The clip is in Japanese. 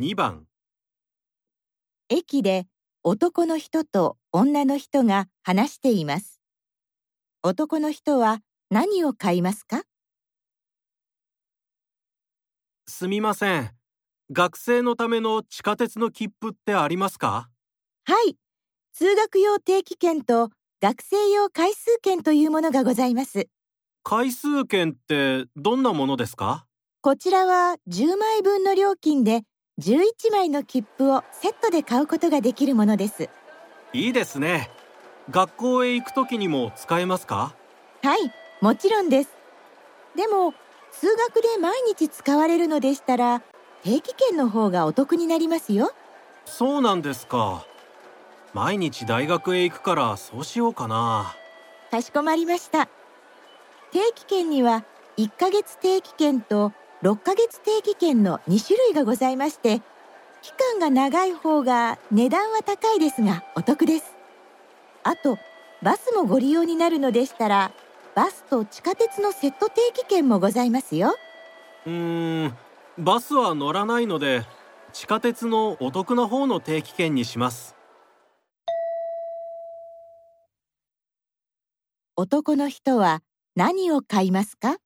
2番駅で男の人と女の人が話しています。男の人は何を買いますか？すみません学生のための地下鉄の切符ってありますか？はい。通学用定期券と学生用回数券というものがございます。回数券ってどんなものですか？こちらは10枚分の料金で11枚の切符をセットで買うことができるものです。いいですね学校へ行く時にも使えますか？はい、もちろんです。でも、通学で毎日使われるのでしたら、定期券の方がお得になりますよ。そうなんですか毎日大学へ行くからそうしようかなかしこまりました。定期券には1ヶ月定期券と6ヶ月定期券の2種類がございまして、期間が長い方が値段は高いですがお得です。あと、バスもご利用になるのでしたら、バスと地下鉄のセット定期券もございますよ。うーんバスは乗らないので地下鉄のお得な方の定期券にします男の人は何を買いますか？